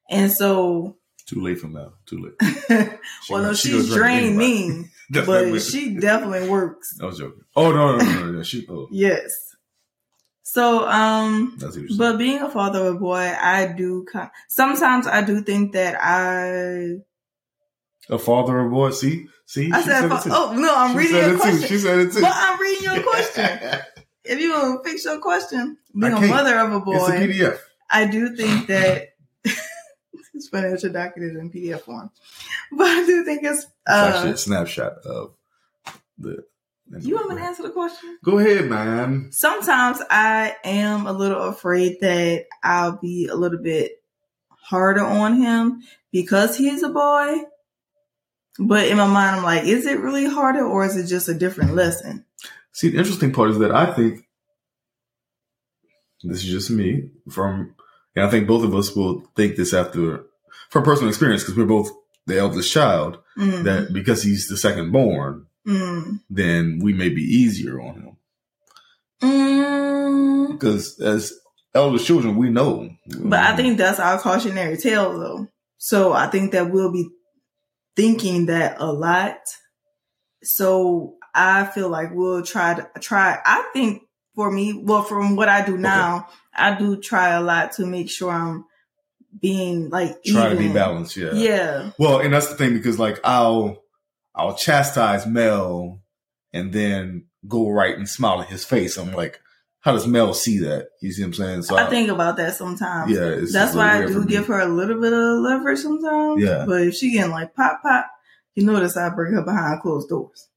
And so, Too late for now. Too late. <laughs> She well, no, she's drained me, <laughs> But she <laughs> definitely works. I was joking. Oh no, no, no, no. She. Oh, Yes. So, um, that's what you're but being a father of a boy, I do. Sometimes I do think that I. A father or boy? See, see. I she said, fa- oh no, I'm she reading your question. too. She said it too. But I'm reading your question. <laughs> if you want to fix your question, being a mother of a it's a boy, PDF. I do think that it's funny that your document in PDF <laughs> form, but I do think it's. It's actually Uh, a snapshot of the. you want me to answer the question? Go ahead, man. Sometimes I am a little afraid that I'll be a little bit harder on him because he's a boy. But in my mind, I'm like, is it really harder or is it just a different lesson? See, the interesting part is that I think this is just me from, and I think both of us will think this after from personal experience because we're both the eldest child. Mm, That because he's the second born, mm, then we may be easier on him. Mm, Because as elder children, we know. but I think that's our cautionary tale, though. So I think that we'll be thinking that a lot. So I feel like we'll try to try. I think for me, well, from what I do now, I do try a lot to make sure I'm being like try to be balanced. Yeah. Yeah. Well, and that's the thing because like I'll I'll chastise Mel and then go right and smile at his face. I'm mm-hmm. like, how does Mel see that? You see what I'm saying? So I think about that sometimes. yeah, it's That's why I do give her a little bit of leverage sometimes. Yeah. But if she getting like pop pop, you notice I bring her behind closed doors.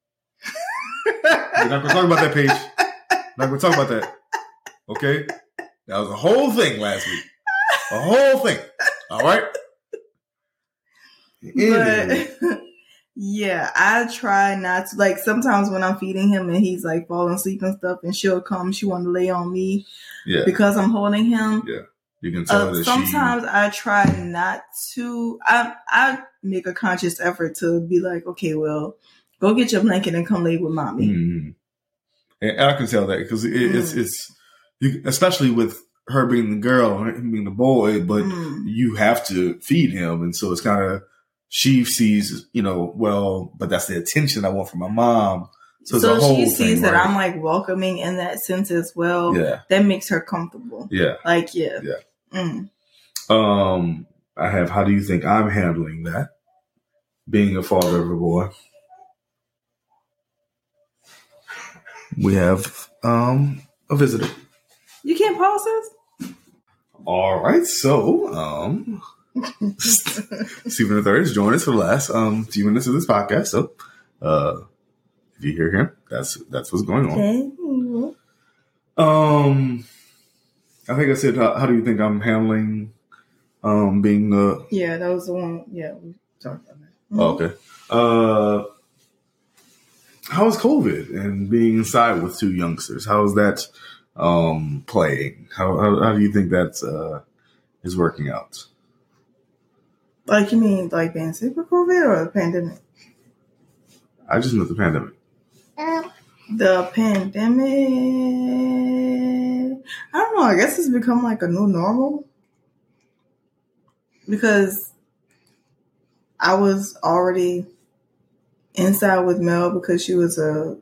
<laughs> We're not gonna talk about that page. Not gonna talk about that. Okay, that was a whole thing last week. A whole thing. All right. Anyway. <laughs> But <laughs> yeah, I try not to like sometimes when I'm feeding him and he's like falling asleep and stuff and she'll come, she wanna lay on me yeah, because I'm holding him. Yeah. You can tell Uh, sometimes I try not to. I I make a conscious effort to be like, okay, well, go get your blanket and come lay with she. mommy. Mhm. And I can tell that because it, it's Mm. it's you, especially with her being the girl and him being the boy, but Mm. you have to feed him, and so it's kind of she sees, you know, well, but that's the attention I want from my mom. So, So, she sees thing, that right? I'm like welcoming in that sense as well. yeah, That makes her comfortable. yeah. Like, yeah. Yeah. Mm. Um, I have. How do you think I'm handling that? Being a father of a boy, we have um a visitor. You can't pause this? All right, so um, Stephen the Third is joining us for the last um few minutes of this podcast. So, uh, if you hear him, that's that's what's going on. Okay. Um, I think I said, how, how do you think I'm handling um being uh Yeah, that was the one. Yeah, we talked about that. Oh, okay. Uh, how is COVID and being inside with two youngsters? How is that um, playing? How, how how do you think that uh, is working out? Like, you mean like being sick with COVID or the pandemic? I just know the pandemic. The pandemic. I don't know. I guess it's become like a new normal because I was already inside with Mel because she was a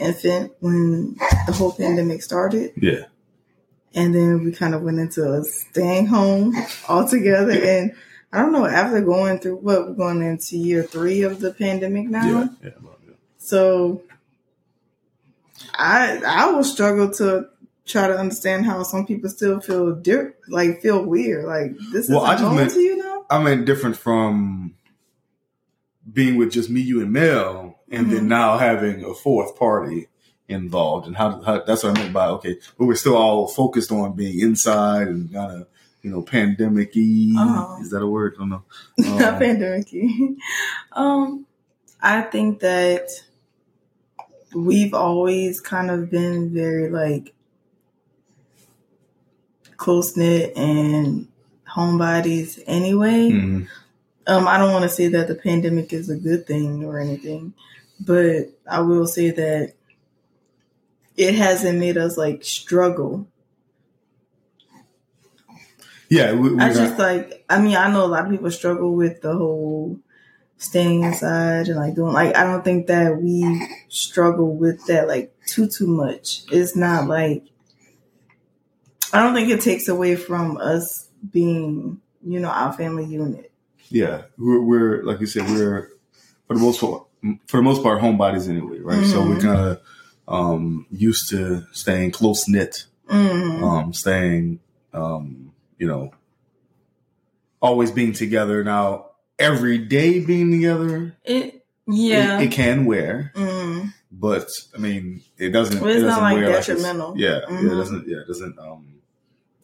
infant when the whole pandemic started, Yeah, and then we kind of went into staying home altogether. And I don't know. After going through what we're going into year three of the pandemic now. yeah, yeah. So I I will struggle to try to understand how some people still feel di- like feel weird. Like this Well, is I just normal meant- to you now. I mean, different from being with just me, you, and Mel, and then Mhm. now having a fourth party involved, and how, how that's what I meant by okay, but we're still all focused on being inside and kind of you know pandemic-y. Uh-huh. Is that a word? I don't know. <laughs> Not Um, pandemic. <laughs> um, I think that we've always kind of been very like close knit and homebodies anyway. mhm. Um, I don't want to say that the pandemic is a good thing or anything, but I will say that it hasn't made us like struggle. Yeah, we, I just like, I mean, I know a lot of people struggle with the whole staying inside and like doing like. I don't think that we struggle with that like too too much. It's not like I don't think it takes away from us being, you know, our family unit. yeah, we're, we're like you said, we're for the most part, for the most part, homebodies anyway, right? So we're Mhm. kind of um, used to staying close knit, Mm. um, staying, um, you know, always being together. Now, every day being together, It, yeah. it, it can wear, mm. but I mean, it doesn't. Well, it's it not doesn't like wear detrimental. yeah, yeah, it Mhm. doesn't. Yeah, it doesn't. Um,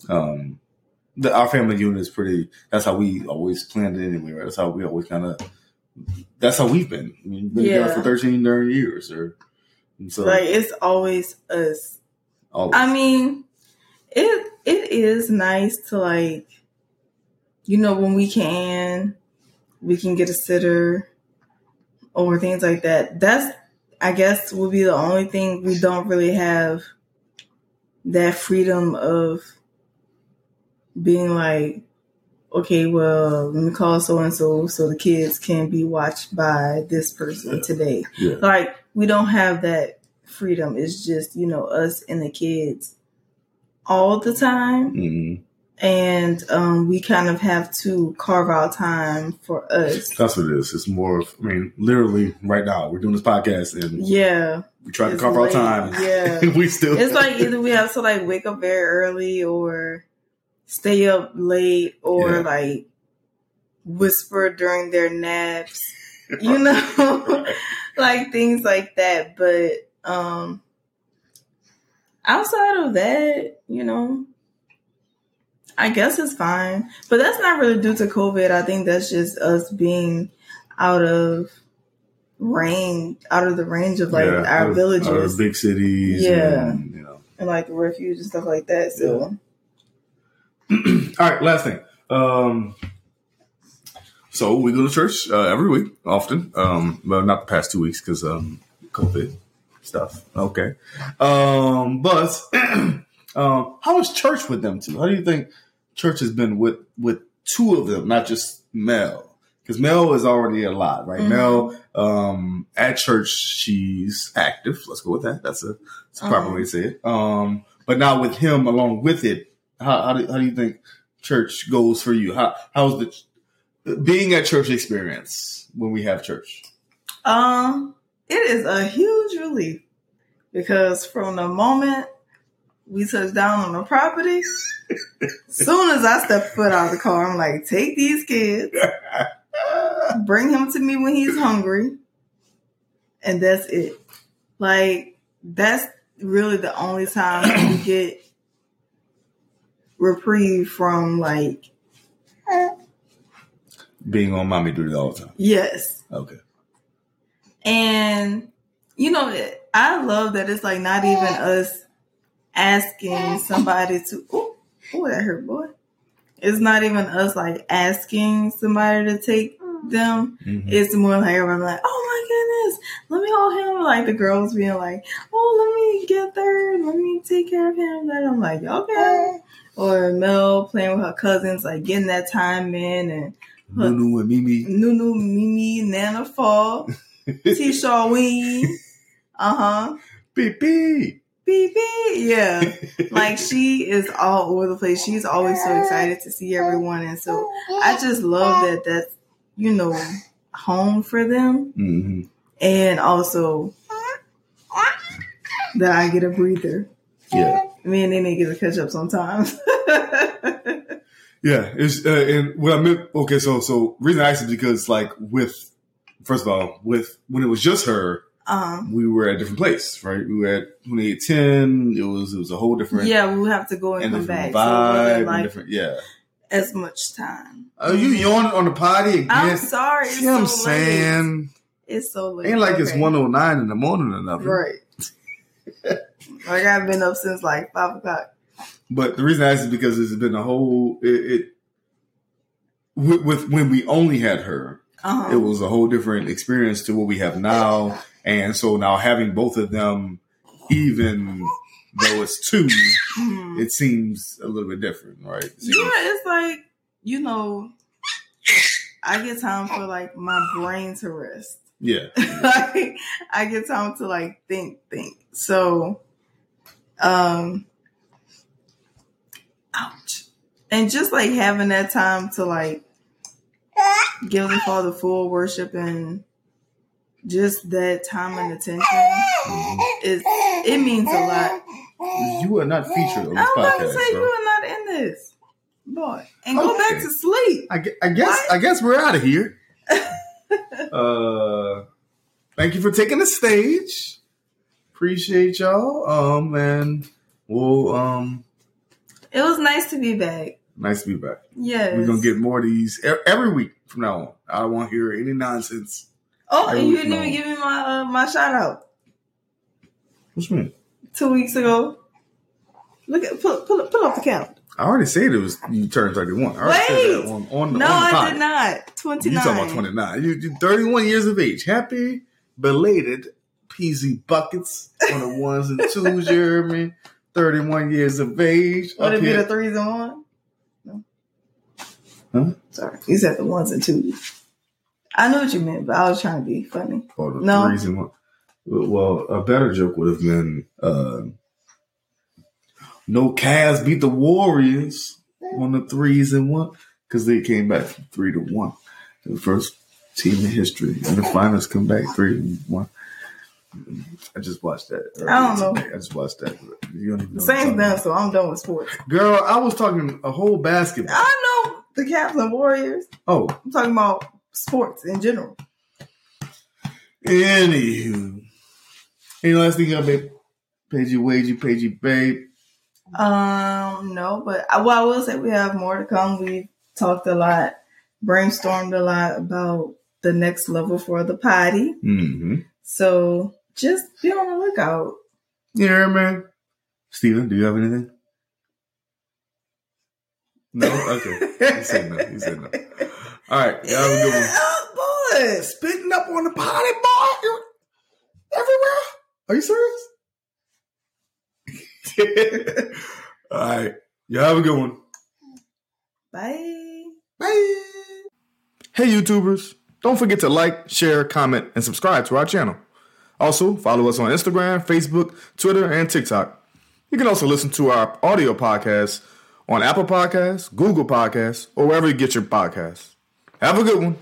um, the, our family unit is pretty. That's how we always planned it anyway. Right? That's how we always kind of. That's how we've been. We've been together Yeah. for thirteen thirty years, or so like it's always us. always. I mean, it it is nice to like, you know, when we can, we can get a sitter or things like that. That's I guess will be the only thing we don't really have that freedom of being like, okay, well, let me call so and so so the kids can be watched by this person today. Yeah. Like we don't have that freedom. It's just, you know, us and the kids all the time. hmm And um, we kind of have to carve out time for us. That's what it is. It's more of, I mean, literally right now, we're doing this podcast and Yeah. we try to carve late. time. Yeah. <laughs> we still. It's like either we have to like wake up very early or stay up late or Yeah. like whisper during their naps. You <laughs> know? <laughs> like things like that. But um outside of that, you know, I guess it's fine. But that's not really due to COVID. I think that's just us being out of range out of the range of like Yeah, our out villages out big cities. Yeah. And, you know. and like the refuge and stuff like that. So <clears throat> All right, last thing. Um, so we go to church uh, every week, often. Um, well, not the past two weeks because um, COVID stuff. Okay, um, but <clears throat> um, how is church with them two? How do you think church has been with with two of them, not just Mel? Because Mel is already a lot, right? Mhm. Mel um, at church, she's active. Let's go with that. That's a, that's a proper Uh-huh. way to say it. Um, but now with him along with it, how, how do how do you think church goes for you? How how's the being at church experience when we have church? um it is a huge relief because from the moment we touch down on the property, <laughs> soon as I step foot out of the car, I'm like, take these kids, <laughs> bring him to me when he's hungry, and that's it. Like that's really the only time you get reprieve from like being on mommy duty all the time. yes Okay. And you know, I love that it's like not even us asking somebody to. Oh, oh, that hurt, boy. It's not even us like asking somebody to take them. Mhm. It's more like everyone like, oh my goodness, let me hold him. Like the girls being like, oh, let me get there, let me take care of him. And I'm like, okay. Or Mel playing with her cousins, like getting that time in, and Nunu and Mimi. Nunu, Mimi, Nana Fall. <laughs> T-Shaw Ween. Uh huh. Beep beep. Beep beep. Yeah. Like she is all over the place. She's always so excited to see everyone. And so I just love that that's, you know, home for them. hmm And also that I get a breather. Yeah. Me and Nene get to catch up sometimes. <laughs> Yeah, it's uh, and what I meant. Okay, so so reason I asked is because like with first of all with when it was just her, um, we were at a different place, right? We were at twenty eight ten. It was it was a whole different yeah, we'll have to go and, and come back. So vibe, and like different yeah. as much time. Oh, you yawning on the potty again? I'm sorry. It's See what I'm so saying? Late. It's so late. Ain't like it's one oh nine in the morning or nothing. Right. <laughs> like I've been up since like five o'clock. But the reason I asked is because it's been a whole it, it with, with when we only had her, Uh-huh. it was a whole different experience to what we have now. And so now having both of them, even though it's two, Mhm. it seems a little bit different, right? It seems- Yeah, it's like you know, I get time for like my brain to rest. yeah. <laughs> like I get time to like think, think. So, um, ouch, and just like having that time to like give the Father full worship and just that time and attention is it means a lot. You are not featured on I this was about to podcast, say you are not in this, boy, and go back to sleep. I, I guess What? I guess we're out of here. <laughs> uh, thank you for taking the stage. Appreciate y'all. Um, and we'll um, It was nice to be back. nice to be back. Yes, We're gonna get more of these every week from now on. I don't want to hear any nonsense. Oh, and you didn't even give me my uh, my shout out What's mean? two weeks ago. Look at pull pull pull up the count. I already said it was you turned thirty one. Wait. that on, on the No, on I did not. Twenty You nine. talking about twenty nine? You you thirty one years of age. Happy belated PZ buckets on the ones and twos. You hear me? 31 years of age. Would it be here. the threes and one? No. Huh? Sorry. You said the ones and twos. I know what you meant, but I was trying to be funny. Or the No. threes and one. Well, a better joke would have been uh, no Cavs beat the Warriors on the threes and one because they came back from three to one. The first team in history and the finals come back three to one. I just watched that. I don't know. I just watched that. You don't even know The what I'm Saints done, so I'm done with sports. Girl, I was talking a whole basketball. I know the Cavs and Warriors. Oh, I'm talking about sports in general. anywho. Any last thing you got, babe? Pagey Wagey, Pagey Babe. Um, no, but I, well, I will say we have more to come. We talked a lot, brainstormed a lot about the next level for the potty. Mm-hmm. So just be on the lookout. Yeah, man. Steven, do you have anything? No? Okay. He said no. He said no. All right. Y'all have a good one. Oh, boy. Spitting up on the potty bar everywhere. Are you serious? <laughs> All right. Y'all have a good one. Bye. Bye. Hey, YouTubers. Don't forget to like, share, comment, and subscribe to our channel. Also, follow us on Instagram, Facebook, Twitter, and TikTok. You can also listen to our audio podcast on Apple Podcasts, Google Podcasts, or wherever you get your podcasts. Have a good one.